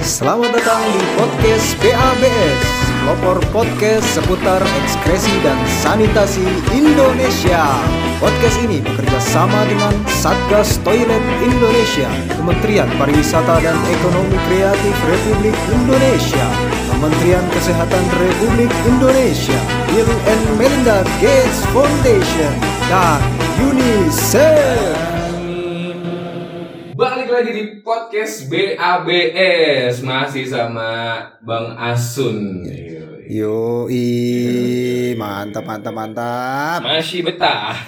Selamat datang di podcast PABS Pelopor podcast seputar ekskresi dan sanitasi Indonesia. Podcast ini bekerja sama dengan Satgas Toilet Indonesia Kementerian Pariwisata dan Ekonomi Kreatif Republik Indonesia Kementerian Kesehatan Republik Indonesia Bill and Melinda Gates Foundation dan UNICEF Balik lagi di podcast BABS Masih sama Bang Asun Yoi, mantap mantap mantap. Masih betah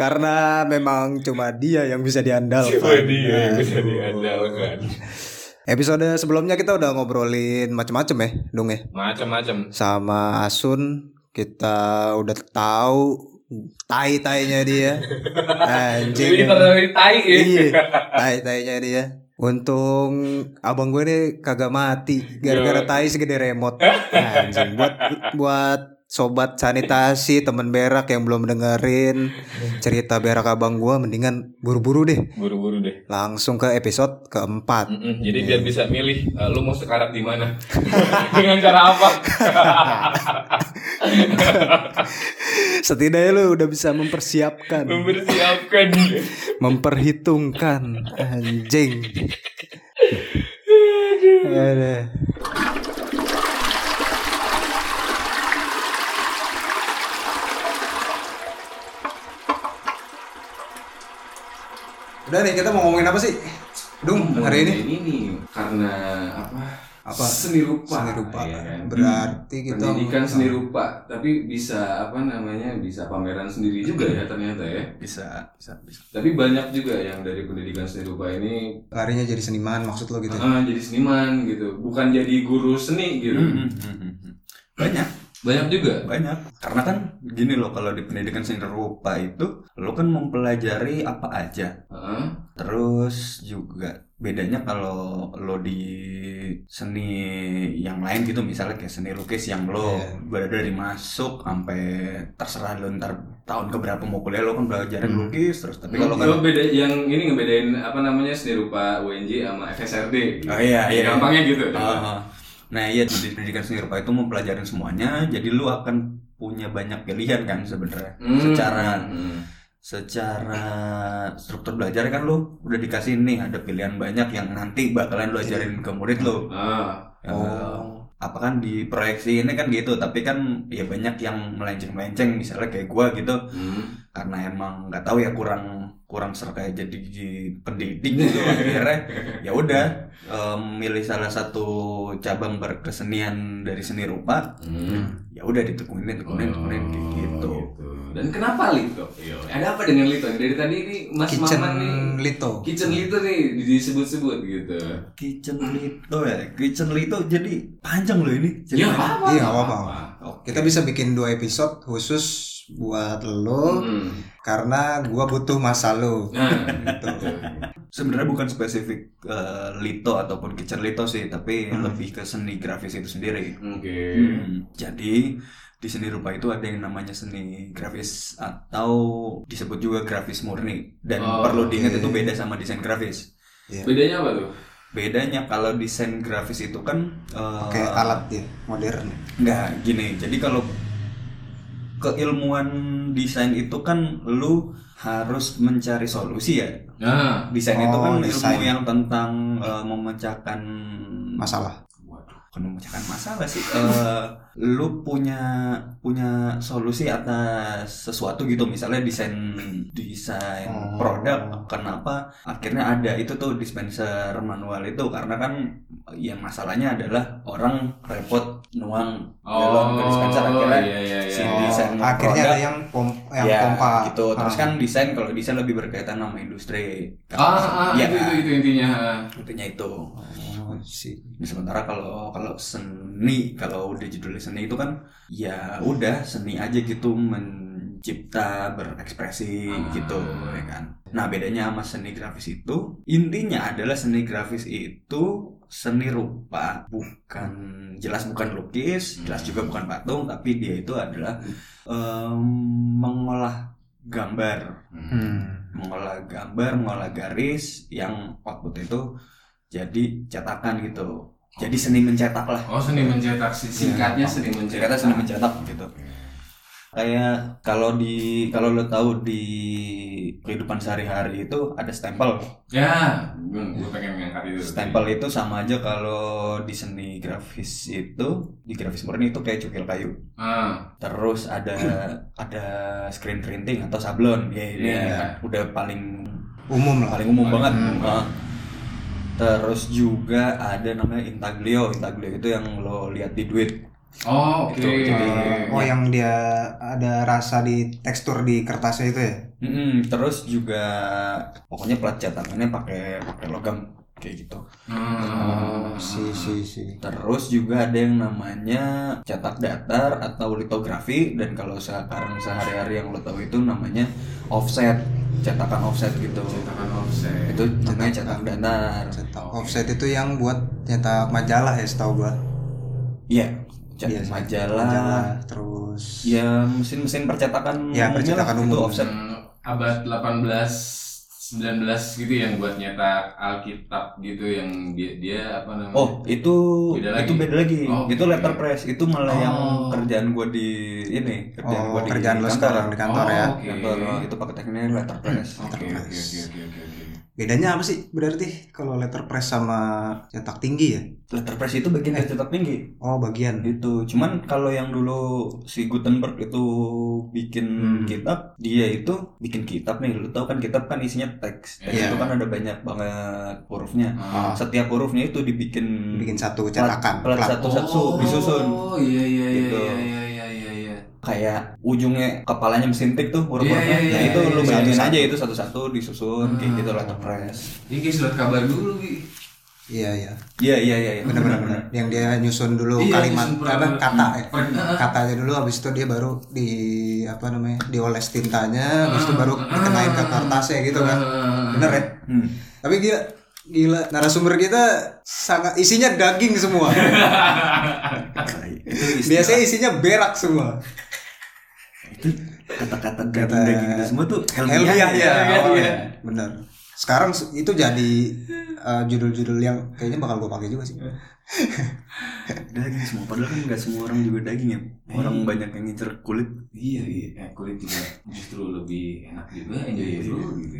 Karena memang cuma dia yang bisa diandalkan. Cuma dia yang bisa diandalkan Episode sebelumnya kita udah ngobrolin macem-macem ya, dong ya. Macam-macam Sama Asun kita udah tahu tai-tainya dia. Jadi Anjing. terlalu tai ya Iya, tai-tainya dia. Untung abang gue nih kagak mati gara-gara tai segede remote. Anjing buat buat sobat sanitasi temen berak yang belum dengerin cerita berak abang gue mendingan buru-buru deh. Buru-buru deh. Langsung ke episode keempat. Mm-mm, Jadi biar bisa milih uh, Lu mau sekarat di mana? Dengan cara apa? Setidaknya lu udah bisa mempersiapkan, Mempersiapkan. Memperhitungkan. Anjing. Aduh. Udah nih kita mau ngomongin apa sih? Dung hari ini? Ini nih Karena apa? Apa? Seni rupa. Seni rupa. ya kan? Berarti kita pendidikan seni rupa. Tapi bisa apa namanya bisa pameran sendiri juga ya ternyata ya. Bisa bisa bisa. Tapi banyak juga yang dari pendidikan seni rupa ini larinya jadi seniman maksud lo gitu. ah, jadi seniman gitu. Bukan jadi guru seni gitu. Hmm, banyak banyak juga. Banyak. Karena kan gini loh kalau di pendidikan seni rupa itu lo kan mempelajari apa aja. Heeh. terus juga bedanya kalau lo di seni yang lain gitu misalnya kayak seni lukis yang lo Iya. berada dari masuk sampai terserah lo ntar tahun keberapa mau kuliah lo kan belajar Hmm. lukis terus tapi kalau kalau kan beda yang ini ngebedain apa namanya seni rupa UNJ sama FSRD oh iya iya. Gampangnya gitu Ah, Nah iya di pendidikan seni rupa itu mempelajarin semuanya, jadi lu akan punya banyak pilihan kan sebenarnya. Hmm. Secara Hmm. secara struktur belajar kan lu udah dikasih nih ada pilihan banyak yang nanti bakalan lu ajarin ke murid lu. ah Eh, Oh. apa kan di proyeksi ini kan gitu, tapi kan ya banyak yang melenceng-melenceng misalnya kayak gua gitu hmm. karena emang nggak tahu ya kurang kurang serka jadi pendidik gitu akhirnya ya udah em, milih salah satu cabang berkesenian dari seni rupa Hmm. ya udah ditekunin tekunin tekunin kayak Oh, gitu Dan kenapa Lito? Yo, Ada apa dengan Lito? Dari tadi ini Mas Kitchen Maman nih Lito. Kitchen Lito nih disebut-sebut gitu. kitchen lito ya kitchen lito jadi panjang loh ini Ya ceritanya. apa? Iya, nggak apa-apa. Oke. Kita bisa bikin dua episode khusus buat lo Hmm. karena gua butuh masa lo. Nah, Gitu. sebenarnya bukan spesifik eh, lito ataupun kitchen lito sih tapi Hmm. lebih ke seni grafis itu sendiri oke. Hmm, jadi di seni rupa itu ada yang namanya seni grafis atau disebut juga grafis murni dan Oh, perlu diingat oke. itu beda sama desain grafis. Bedanya apa tuh? Bedanya kalau desain grafis itu kan eh, Pakai alat ya modern. nggak gini. Jadi kalau keilmuan desain itu kan lu harus mencari solusi ya. Nah, Desain itu Oh, kan desain. ilmu yang tentang eh, memecahkan Masalah. Bukan memecahkan masalah sih Eh, lu punya punya solusi atas sesuatu gitu misalnya desain desain Oh. produk kenapa akhirnya ada itu tuh dispenser manual itu karena kan yang masalahnya adalah orang repot nuang galon ke dispenser akhirnya iya, iya, iya. si Oh, desain akhirnya produk ada yang pom yang ya, pompa. gitu terus Ah. kan desain kalau desain lebih berkaitan sama industri Ah, ah, ya itu, itu, itu intinya. intinya itu Oh, sih. Nah, sementara kalau kalau seni kalau udah judulnya seni itu kan ya udah seni aja gitu mencipta berekspresi Ah. gitu ya kan nah bedanya sama seni grafis itu intinya adalah seni grafis itu seni rupa bukan jelas bukan lukis jelas juga bukan patung tapi dia itu adalah em, mengolah gambar Hmm. mengolah gambar mengolah garis yang output itu jadi cetakan gitu jadi seni mencetak lah Oh seni mencetak sih singkatnya seni mencetak. Singkatnya seni mencetak gitu kayak kalau di kalau lo tahu di kehidupan sehari-hari itu ada stempel Ya, gue pengen ngangkat itu. stempel itu sama aja kalau di seni grafis itu di grafis murni itu kayak cukil kayu Ah, terus ada ada screen printing atau sablon ya ini Iya. udah paling Umum lah. paling umum Paling banget umum. Heeh. Terus juga ada namanya intaglio intaglio itu yang lo lihat di duit oh oke. Itu, jadi- Oh yang dia ada rasa di tekstur di kertasnya itu ya? Mm-mm, terus juga pokoknya plat cetakannya pakai pakai logam kayak gitu Hmm. Si si si. terus juga ada yang namanya cetak datar atau litografi dan kalau sekarang sehari-hari yang lo tahu itu namanya offset cetakan offset gitu Cetakan offset. itu namanya cetak datar Cetak offset itu yang buat nyetak majalah ya setahu gua. iya cetak Biasa. majalah terus ya mesin-mesin percetakan Ya, percetakan lah, itu umum. offset Hmm, abad 18 19 gitu yang buat nyetak Alkitab gitu yang dia, dia apa namanya? Oh itu Beda lagi? itu beda lagi. Oh, itu oke. letterpress. Itu malah yang Oh. kerjaan gue di ini kerjaan oh gua di kerjaan lo kantor. sekarang di kantor Oh, ya. oke. Kantor itu pakai tekniknya letterpress. Oke oke oke oke. Bedanya apa sih berarti kalau letterpress sama cetak tinggi ya? Letterpress itu bagian dari cetak tinggi. Oh bagian. Gitu. Cuman kalau yang dulu si Gutenberg itu bikin Hmm. kitab, dia itu bikin kitab nih. Lu tahu kan kitab kan isinya teks. Teks Iya. itu kan ada banyak banget hurufnya. Ah. Setiap hurufnya itu dibikin Bikin satu plat- cetakan. plat plat. satu-satu disusun. Oh iya iya iya Gitu. iya iya iya iya iya. Kayak ujungnya kepalanya mesin tik tuh huruf-hurufnya. Iya, iya, Nah, iya, itu iya, lu iya. bayangin Satu-satu. aja itu satu-satu disusun kayak Hmm. gitu letterpress. Ini kayak surat kabar dulu, Bi. Iya iya. Iya iya iya iya. Benar benar benar. Yang dia nyusun dulu Iya, kalimat nyusun apa kata ya. per- Katanya dulu habis itu dia baru di apa namanya? dioles tintanya, habis itu baru dikenain ke kertasnya gitu kan. Bener ya? Hmm. Tapi gila gila narasumber kita sangat isinya daging semua. Biasanya isinya berak semua. Itu kata-kata Kata- daging-daging itu semua tuh helmiah ya, iya, awalnya. iya. Bener. Sekarang se- itu jadi uh, judul-judul yang kayaknya bakal gue pakai juga sih. daging semua padahal kan nggak semua orang juga daging ya orang Iya. banyak yang ngincer kulit Iya, iya. Eh, kulit juga justru lebih enak juga enjoy dulu gitu.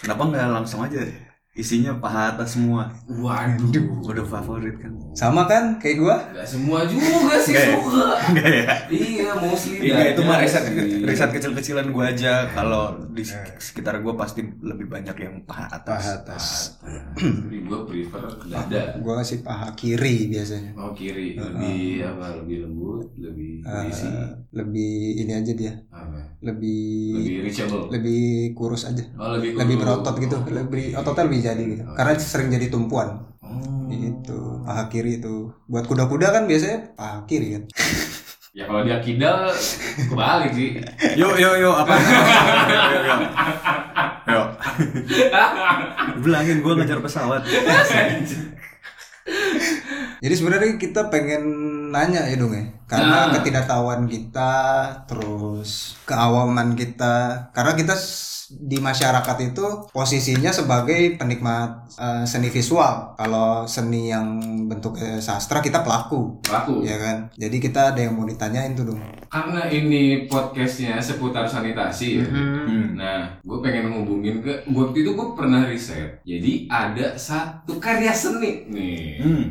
kenapa nggak langsung aja isinya paha atas semua Waduh. udah favorit kan Sama kan kayak gua? Gak semua juga sih Nggak ya? suka. enggak ya Iya, mostly Iya itu mah riset riset kecil-kecilan gua aja kalau di sekitar gua pasti lebih banyak yang paha atas. Paha atas. Tapi gue prefer dada. Gua sih paha kiri biasanya. Oh kiri lebih apa? Lebih lembut, lebih Uh, berisi. lebih ini aja dia, Apa? lebih Lebih reachable. lebih kurus aja. Oh, lebih Lebih kurus. berotot gitu, lebih ototnya lebih jadi gitu. Karena sering jadi tumpuan. Oh. Gitu. Paha kiri itu. Buat kuda-kuda kan biasanya paha kiri kan. Ya kalau dia kidal kebalik sih. Yuk yuk yuk apa? yuk. Yuk. Bilangin gua ngejar pesawat. Jadi sebenarnya kita pengen nanya ya dong ya, karena Nah. ketidaktahuan kita, terus keawaman kita, karena kita di masyarakat itu posisinya sebagai penikmat eh, seni visual. Kalau seni yang bentuknya sastra kita pelaku, Laku. ya kan. Jadi kita ada yang mau ditanyain tuh dong. Karena ini podcastnya seputar sanitasi ya. Hmm. Nah, gue pengen ngubungin ke waktu itu gue pernah riset. Jadi ada satu karya seni nih. Hmm.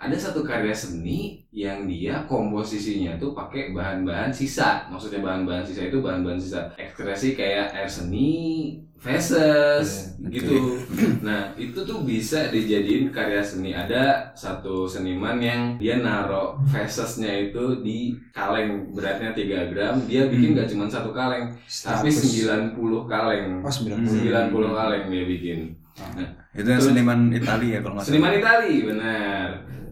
Ada satu karya seni yang dia komposisinya tuh pakai bahan-bahan sisa. Maksudnya bahan-bahan sisa itu bahan-bahan sisa ekspresi kayak air seni, vases, Oke. gitu. Nah, itu tuh bisa dijadiin karya seni. Ada satu seniman yang dia naro vasesnya itu di kaleng beratnya 3 gram. Dia bikin gak cuma satu kaleng, tapi 90 kaleng. Oh, 90. 90 kaleng dia bikin. Itu yang Terus- seniman Italia ya kalau nggak salah. Seniman Itali, benar.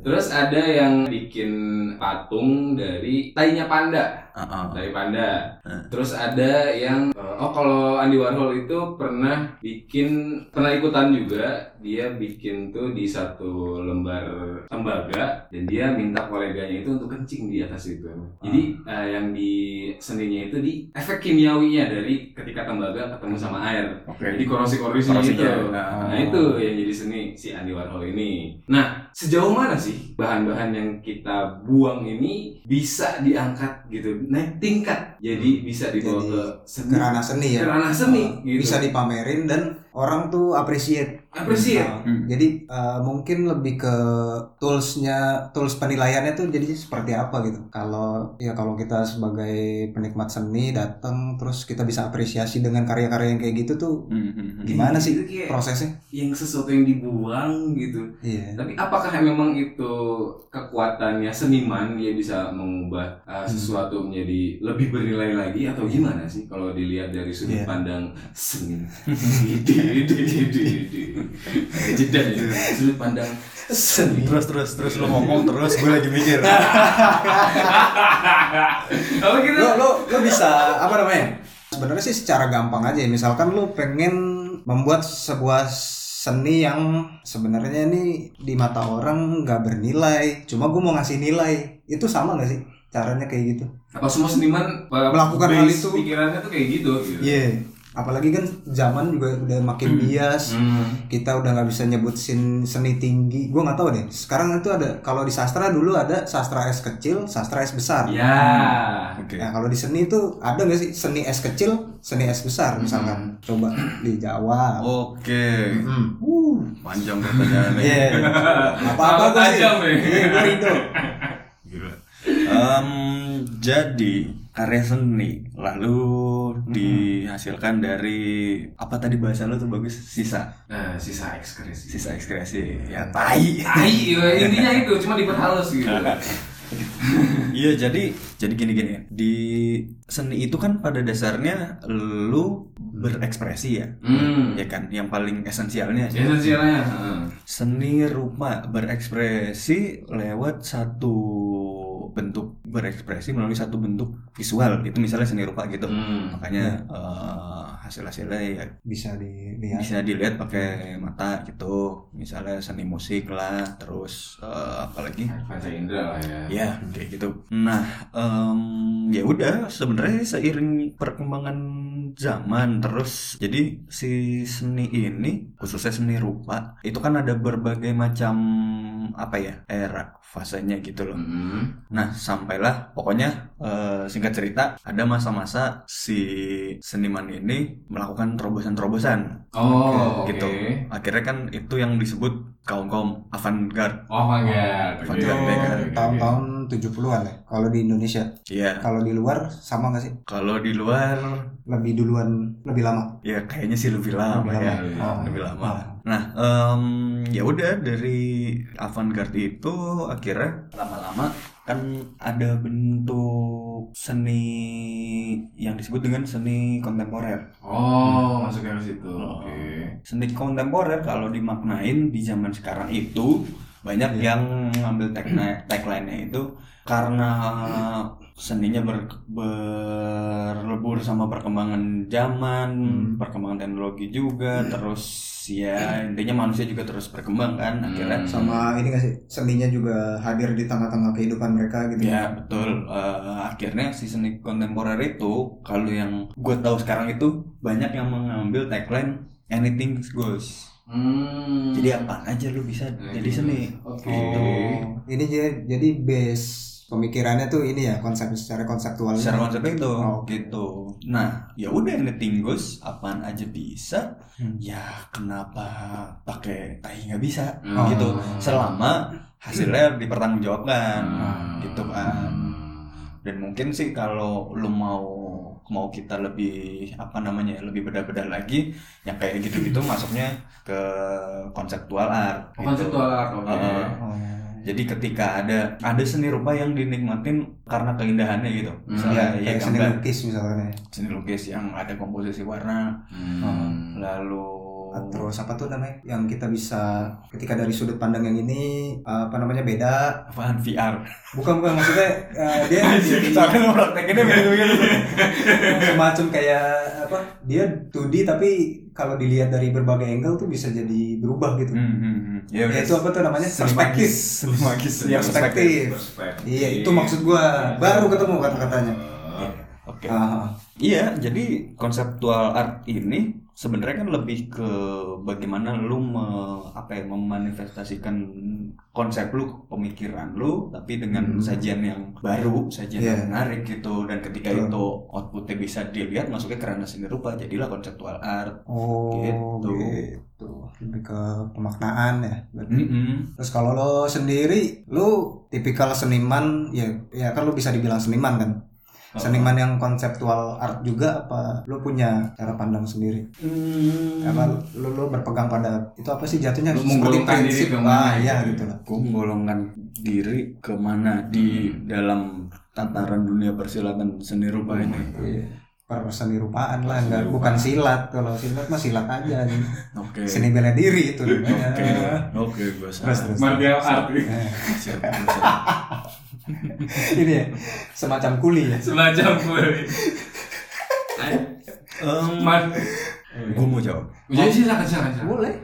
Terus ada yang bikin patung dari tainya panda, Ah, ah. tai panda. Hmm. Terus ada yang eh, oh kalau Andy Warhol itu pernah bikin pernah ikutan juga dia bikin tuh di satu lembar tembaga dan dia minta koleganya itu untuk kencing di atas itu. Jadi eh, yang di seninya itu di efek kimiawinya dari ketika tembaga ketemu sama air. Oke. Jadi korosi-korosi gitu. nah. Nah, itu yang jadi seni si Andy Warhol ini. Nah, sejauh mana sih bahan-bahan yang kita buang ini bisa diangkat gitu, naik tingkat. Jadi bisa dibawa Jadi, ke seni. ke ranah seni ya Ke ranah seni, Uh, gitu. bisa dipamerin dan orang tuh appreciate Appreciate. Uh, Hmm. jadi uh, mungkin lebih ke toolsnya tools penilaiannya tuh jadi seperti apa gitu kalau ya kalau kita sebagai penikmat seni datang terus kita bisa apresiasi dengan karya-karya yang kayak gitu tuh Hmm, hmm, hmm. gimana sih Itu kayak prosesnya yang sesuatu yang dibuang gitu. iya Tapi apakah memang itu kekuatannya seniman dia bisa mengubah uh, Hmm. sesuatu menjadi lebih bernilai lagi atau gimana sih kalau dilihat dari sudut Iya. pandang seni? Jeda ya. Sudut pandang seni. Terus terus terus lu ngomong terus gue lagi mikir. Apa gitu? lo lo lo bisa apa namanya sebenarnya sih secara gampang aja ya. misalkan lo pengen membuat sebuah seni yang sebenarnya ini di mata orang nggak bernilai cuma gue mau ngasih nilai itu sama nggak sih caranya kayak gitu Apa semua seniman uh, Melakukan hal itu. Pikirannya tuh kayak gitu. gitu. Iya, apalagi kan zaman juga udah makin bias. Hmm. Kita udah nggak bisa nyebut sin- seni tinggi. Gua nggak tahu deh. Sekarang itu ada kalau di sastra dulu ada sastra S kecil, sastra S besar. Ya. Oke. Nah, kalau di seni itu ada nggak sih seni S kecil, seni S besar misalkan. Coba dijawab. Oke. Hmm. Uh, panjang pertanyaannya. Apa-apa Apa gua sih. Rido. Gila. Em, jadi karya seni lalu dihasilkan dari apa tadi bahasa lo tuh bagus sisa Nah, sisa ekskresi. sisa ekspresi ya tai Tai, ya, intinya itu cuma diperhalus gitu. iya jadi jadi gini gini di seni itu kan pada dasarnya lu berekspresi ya Hmm. ya kan yang paling esensialnya Esensialnya. heeh. seni rupa berekspresi lewat satu berekspresi melalui satu bentuk visual itu misalnya seni rupa gitu Hmm. makanya eh, hasil-hasilnya ya Bisa dilihat. bisa dilihat pakai mata gitu misalnya seni musik lah terus eh, apalagi Panca indera lah ya. ya kayak gitu nah em, ya udah sebenarnya seiring perkembangan zaman terus jadi si seni ini khususnya seni rupa itu kan ada berbagai macam apa ya era fasenya gitu loh Hmm. Nah, sampailah pokoknya eh, singkat cerita ada masa-masa si seniman ini melakukan terobosan-terobosan Oh, oke. gitu. Akhirnya kan itu yang disebut kaum-kaum avant-garde. Oh, ya kan? tahun-tahun 70-an ya kalau di Indonesia. Iya. Kalau di luar sama nggak sih? Kalau di luar Lebih duluan, lebih lama. ya kayaknya sih lebih lama Lebih ya. lama. Oh. Lebih lama. Nah, em, ya udah dari avant-garde itu akhirnya lama-lama kan ada bentuk seni yang disebut dengan seni kontemporer. Oh, masuknya ke situ. Oke. Seni kontemporer kalau dimaknain di zaman sekarang itu banyak yang ngambil tagline tagline-nya itu karena seninya ber, berlebur sama perkembangan zaman, perkembangan teknologi juga, terus ya intinya manusia juga terus berkembang kan akhirnya Hmm. Sama ini nggak sih? Seninya juga hadir di tengah-tengah kehidupan mereka gitu. Ya betul. Eh, akhirnya si seni kontemporer itu kalau yang gue tahu sekarang itu banyak yang mengambil tagline anything goes. Hmm. Jadi apa aja lu bisa jadi seni. Oke. Gitu. Oh, ini jadi jadi base pemikirannya tuh ini ya konsep secara konseptualnya. Secara konsep itu Oh. gitu. Nah, ya udah anything goes, apaan aja bisa. Hmm. Ya kenapa pakai tai nggak bisa Hmm. gitu. Selama hasilnya dipertanggungjawabkan Hmm. gitu kan. dan mungkin sih kalau lu mau mau kita lebih apa namanya ya, lebih beda-beda lagi yang kayak gitu-gitu masuknya ke konseptual art Oh, gitu. konseptual art, oke. Heeh. Oh. Jadi ketika ada ada seni rupa yang dinikmatin karena keindahannya gitu misalnya ya Kayak seni lukis misalnya. seni lukis yang ada komposisi warna Hmm. lalu terus apa tuh namanya yang kita bisa ketika dari sudut pandang yang ini apa namanya beda. Apaan VR bukan bukan maksudnya eh, dia jadi soalnya lo praktekinnya begitu-begitu semacam kayak apa dia 2D tapi kalau dilihat dari berbagai angle tuh bisa jadi berubah gitu. Hmm, hmm, hmm. ya, itu apa tuh namanya? Perspektif. magis Iya, perspektif. Perspektif. iya itu maksud gua. Baru ketemu kata-katanya Oh. oke Ah, Iya, jadi konseptual art ini sebenarnya kan lebih ke bagaimana lu me, apa ya, memanifestasikan konsep lu, pemikiran lu, tapi dengan Hmm. sajian yang baru, sajian Iya. yang menarik gitu. Dan ketika Betul. itu outputnya bisa dilihat, masuknya ke ranah seni rupa, jadilah konseptual art. oh Gitu. gitu lebih ke pemaknaan ya berarti. Mm-mm. Terus kalau lo sendiri, lo tipikal seniman, ya, ya kan lo bisa dibilang seniman kan? Oh. Seniman yang konseptual art juga apa? Lo punya cara pandang sendiri? Hmm. Apa lo, lo berpegang pada itu apa sih jatuhnya? Lo menggolongkan diri ke mana Ah, iya gitu. gitu lah. Gue menggolongkan diri ke mana di Hmm. dalam tataran dunia persilatan seni rupa ini. Iya. Per seni rupaan lah, enggak bukan silat. Kalau silat mah silat aja. Oke. Seni bela diri itu namanya. Oke, oke, gue Terus, terus. Martial art ini ya semacam kuli ya. Semacam. Em, Man. gue mau jawab. Jadi silakan silakan. silakan. Boleh.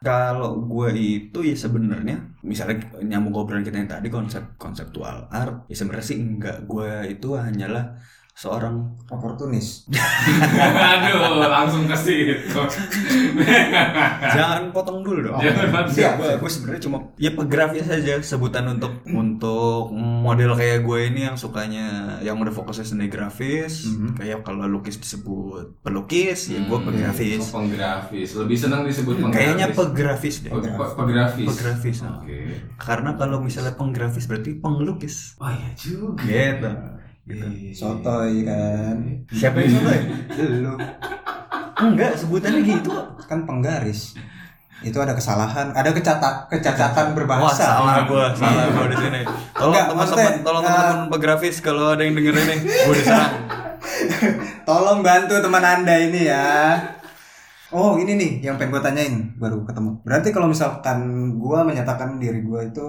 Kalau gue itu ya sebenarnya, misalnya nyambung ke obrolan kita yang tadi konsep konseptual art, ya sebenarnya sih enggak. Gue itu hanyalah seorang Oportunis. Aduh, langsung ke situ. jangan potong dulu dong. Jangan. Siap, gue, gue sebenarnya cuma ya pegrafis saja sebutan untuk untuk model kayak gue ini yang sukanya yang udah fokusnya seni grafis, Mhm. kayak kalau lukis disebut pelukis, ya gue Hmm, pegrafis. oh, Penggrafis. Lebih senang disebut penggrafis. Kayaknya pegrafis deh. Pe- pe- pegrafis. Pegrafis. Oke. Karena kalau misalnya penggrafis berarti pengelukis. Oh iya juga. Gitu. Iya. Sotoy kan. Siapa yang salah? Lu Enggak, sebutannya gitu kan penggaris. Itu ada kesalahan, ada kecata, kecacatan Wah, berbahasa. salah gua, salah gua di sini. Tolong Enggak, teman-teman, tolong uh, teman-teman pegrafis kalau ada yang denger ini, gua diserang. Tolong bantu teman Anda ini ya. Oh ini nih yang pengen gue tanyain baru ketemu. Berarti kalau misalkan gue menyatakan diri gue itu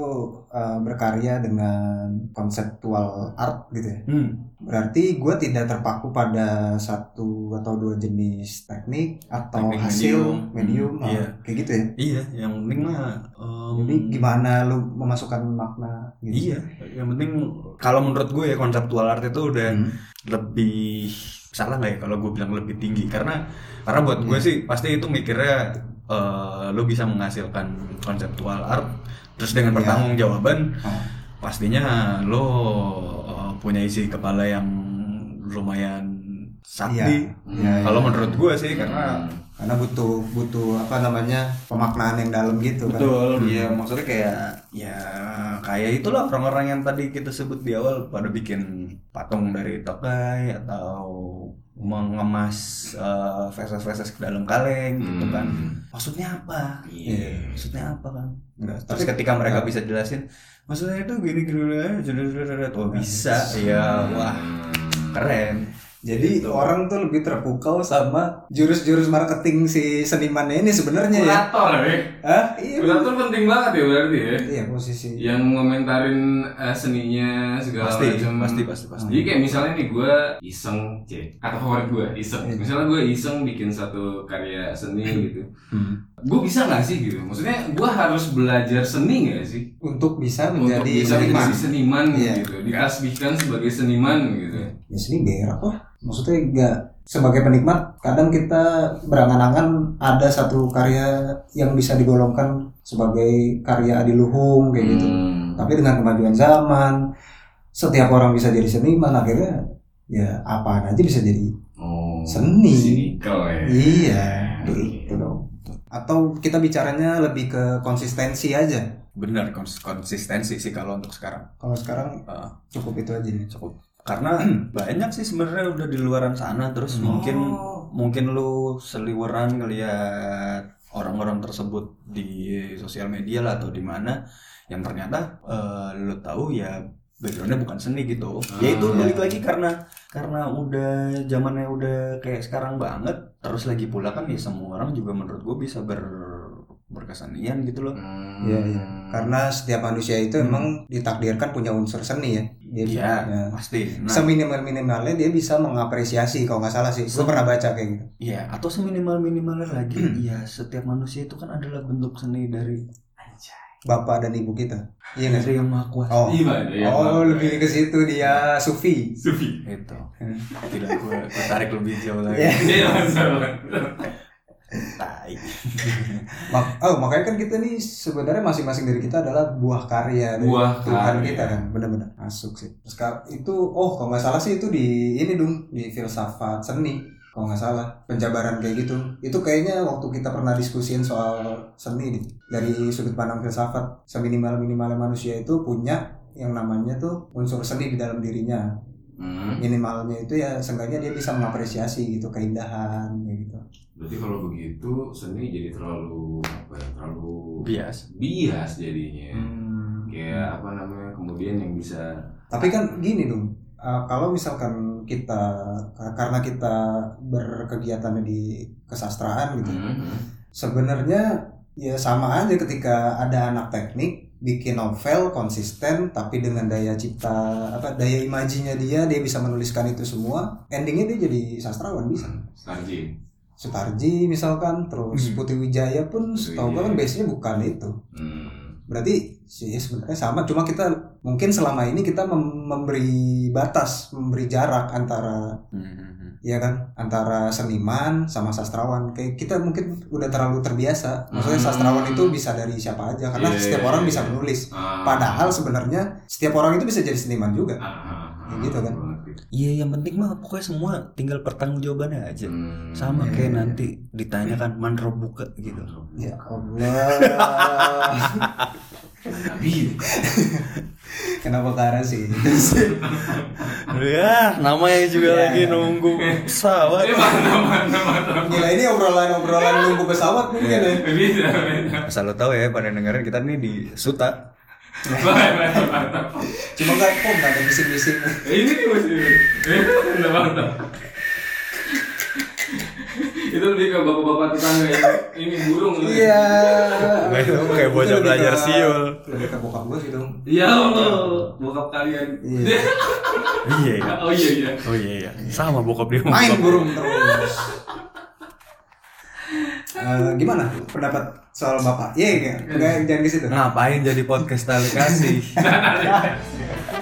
uh, berkarya dengan konseptual art gitu ya. Hmm. Berarti gue tidak terpaku pada satu atau dua jenis teknik atau Teknik hasil medium. medium, Hmm, ah, iya. kayak gitu ya. Iya, yang penting mah Jadi gimana lu memasukkan makna gitu? Iya, yang penting kalau menurut gue ya konseptual art itu udah Hmm. lebih salah nggak ya kalau gue bilang lebih tinggi karena karena buat gue sih pasti itu mikirnya eh, lu bisa menghasilkan konseptual art terus dengan Iya. pertanggungjawaban Oh. pastinya lo eh, punya isi kepala yang lumayan sakti. Iya, Kalau iya. menurut gue sih karena karena butuh butuh apa namanya pemaknaan yang dalam gitu kan. betul iya maksudnya kayak ya kayak itulah orang-orang yang tadi kita sebut di awal pada bikin patung dari tokai atau mengemas eh, feses-feses ke dalam kaleng gitu kan. Maksudnya apa? Iya. Maksudnya apa kan? Enggak, Terus ketika mereka bisa jelasin, maksudnya itu gini gini gini, oh bisa, ya wah keren. Jadi orang tuh lebih terpukau sama jurus-jurus marketing si senimannya ini sebenarnya ya. Kurator ya. Hah? Iya. Kurator penting banget ya berarti ya. Iya posisi. Yang ngomentarin eh, seninya segala Pasti, macam. pasti, pasti, pasti. Jadi kayak misalnya nih gue iseng, c, kata favorit gue iseng. Iya. Misalnya gue iseng bikin satu karya seni gitu. Hmm. Gue bisa nggak sih gitu? Maksudnya gue harus belajar seni nggak sih? Untuk bisa Untuk menjadi bisa seniman. menjadi seniman Iya. gitu, ditasbihkan sebagai seniman gitu. Ya seni berak lah. Maksudnya enggak sebagai penikmat kadang kita berangan-angan ada satu karya yang bisa digolongkan sebagai karya adiluhung kayak gitu. Hmm. Tapi dengan kemajuan zaman setiap orang bisa jadi seniman akhirnya ya apa aja bisa jadi Oh, Seni. sinikal ya. Iya, gitu dong. Atau kita bicaranya lebih ke konsistensi aja. Benar kons- konsistensi sih kalau untuk sekarang. Kalau sekarang Eh, cukup itu aja nih. cukup karena banyak sih sebenarnya udah di luaran sana terus Hmm. mungkin Oh. mungkin lu seliweran ngelihat orang-orang tersebut di sosial media lah atau di mana yang ternyata eh, lu tahu ya backgroundnya bukan seni gitu Ah. ya itu balik lagi karena karena udah zamannya udah kayak sekarang banget terus lagi pula kan ya semua orang juga menurut gue bisa ber berkesenian gitu loh Hmm. Iya, iya. Karena setiap manusia itu Hmm. emang ditakdirkan punya unsur seni ya. Dia Iya ya. pasti nah Seminimal minimalnya dia bisa mengapresiasi kalau nggak salah sih. Gue pernah baca kayak gitu. Iya, atau seminimal minimalnya lagi, ya setiap manusia itu kan adalah bentuk seni dari Bapak dan ibu kita. Iya nggak sih? yang maha kuasa. Oh, Iya, iya, oh lebih ke situ dia sufi. Sufi. Itu. Tidak gue, tarik lebih jauh lagi. Iya. Iya, masalah. Tai. Mak- oh makanya kan kita nih sebenarnya masing-masing dari kita adalah buah karya dari Buah Tuhan karya. kita kan benar-benar masuk sih. Sekarang itu oh kalau nggak salah sih itu di ini dong di filsafat seni kalau nggak salah penjabaran kayak gitu itu kayaknya waktu kita pernah diskusiin soal seni nih dari sudut pandang filsafat seminimal minimalnya manusia itu punya yang namanya tuh unsur seni di dalam dirinya Hmm. minimalnya itu ya seenggaknya dia bisa mengapresiasi gitu keindahan gitu Berarti kalau begitu seni jadi terlalu apa ya? Terlalu Bias. bias jadinya. Hmm. Kayak apa namanya? Kemudian yang bisa Tapi kan gini dong, uh, kalau misalkan kita ka- karena kita berkegiatan di kesastraan gitu, Hmm. sebenarnya ya sama aja ketika ada anak teknik bikin novel konsisten tapi dengan daya cipta apa daya imajinya dia dia bisa menuliskan itu semua endingnya dia jadi sastrawan bisa Sarji. Sutarji misalkan terus Hmm. Putri Wijaya pun setahu gue kan Wijaya. base-nya bukan itu Hmm. berarti sih ya sebenarnya sama cuma kita mungkin selama ini kita mem- memberi batas memberi jarak antara Hmm. ya kan antara seniman sama sastrawan kayak kita mungkin udah terlalu terbiasa maksudnya Hmm. sastrawan itu bisa dari siapa aja karena Iya, setiap iya, orang iya. bisa menulis Ah. padahal sebenarnya setiap orang itu bisa jadi seniman juga ah. Ya gitu kan. Iya, yang penting mah pokoknya semua tinggal pertanggungjawabannya aja. Hmm. Sama Iya, kayak iya. nanti ditanyakan man buka gitu. ya Allah Nabi. kenapa ke arah sih ya, namanya juga Ya. lagi nunggu pesawat. Mana mana mana. gila ini obrolan obrolan nunggu pesawat mungkin ya Bisa, bisa. Asal lo tahu ya pada dengerin kita nih di Suta. Cuma nggak kok nggak ada bising-bising Ini nih masih. Eh, mana, mana. Itu lebih ke bapak-bapak tetangga yang ini burung. iya Nggak, itu kayak bocah belajar ke- siul. lebih ke bokap gue sih dong Ya Allah, bokap kalian. Iya. Iya, iya. Oh iya iya. Oh iya iya. Sama bokap dia. main burung terus Eh, gimana pendapat soal bapak? Iya, iya, Nggak, jangan ke situ. Ngapain jadi podcast tali kasih?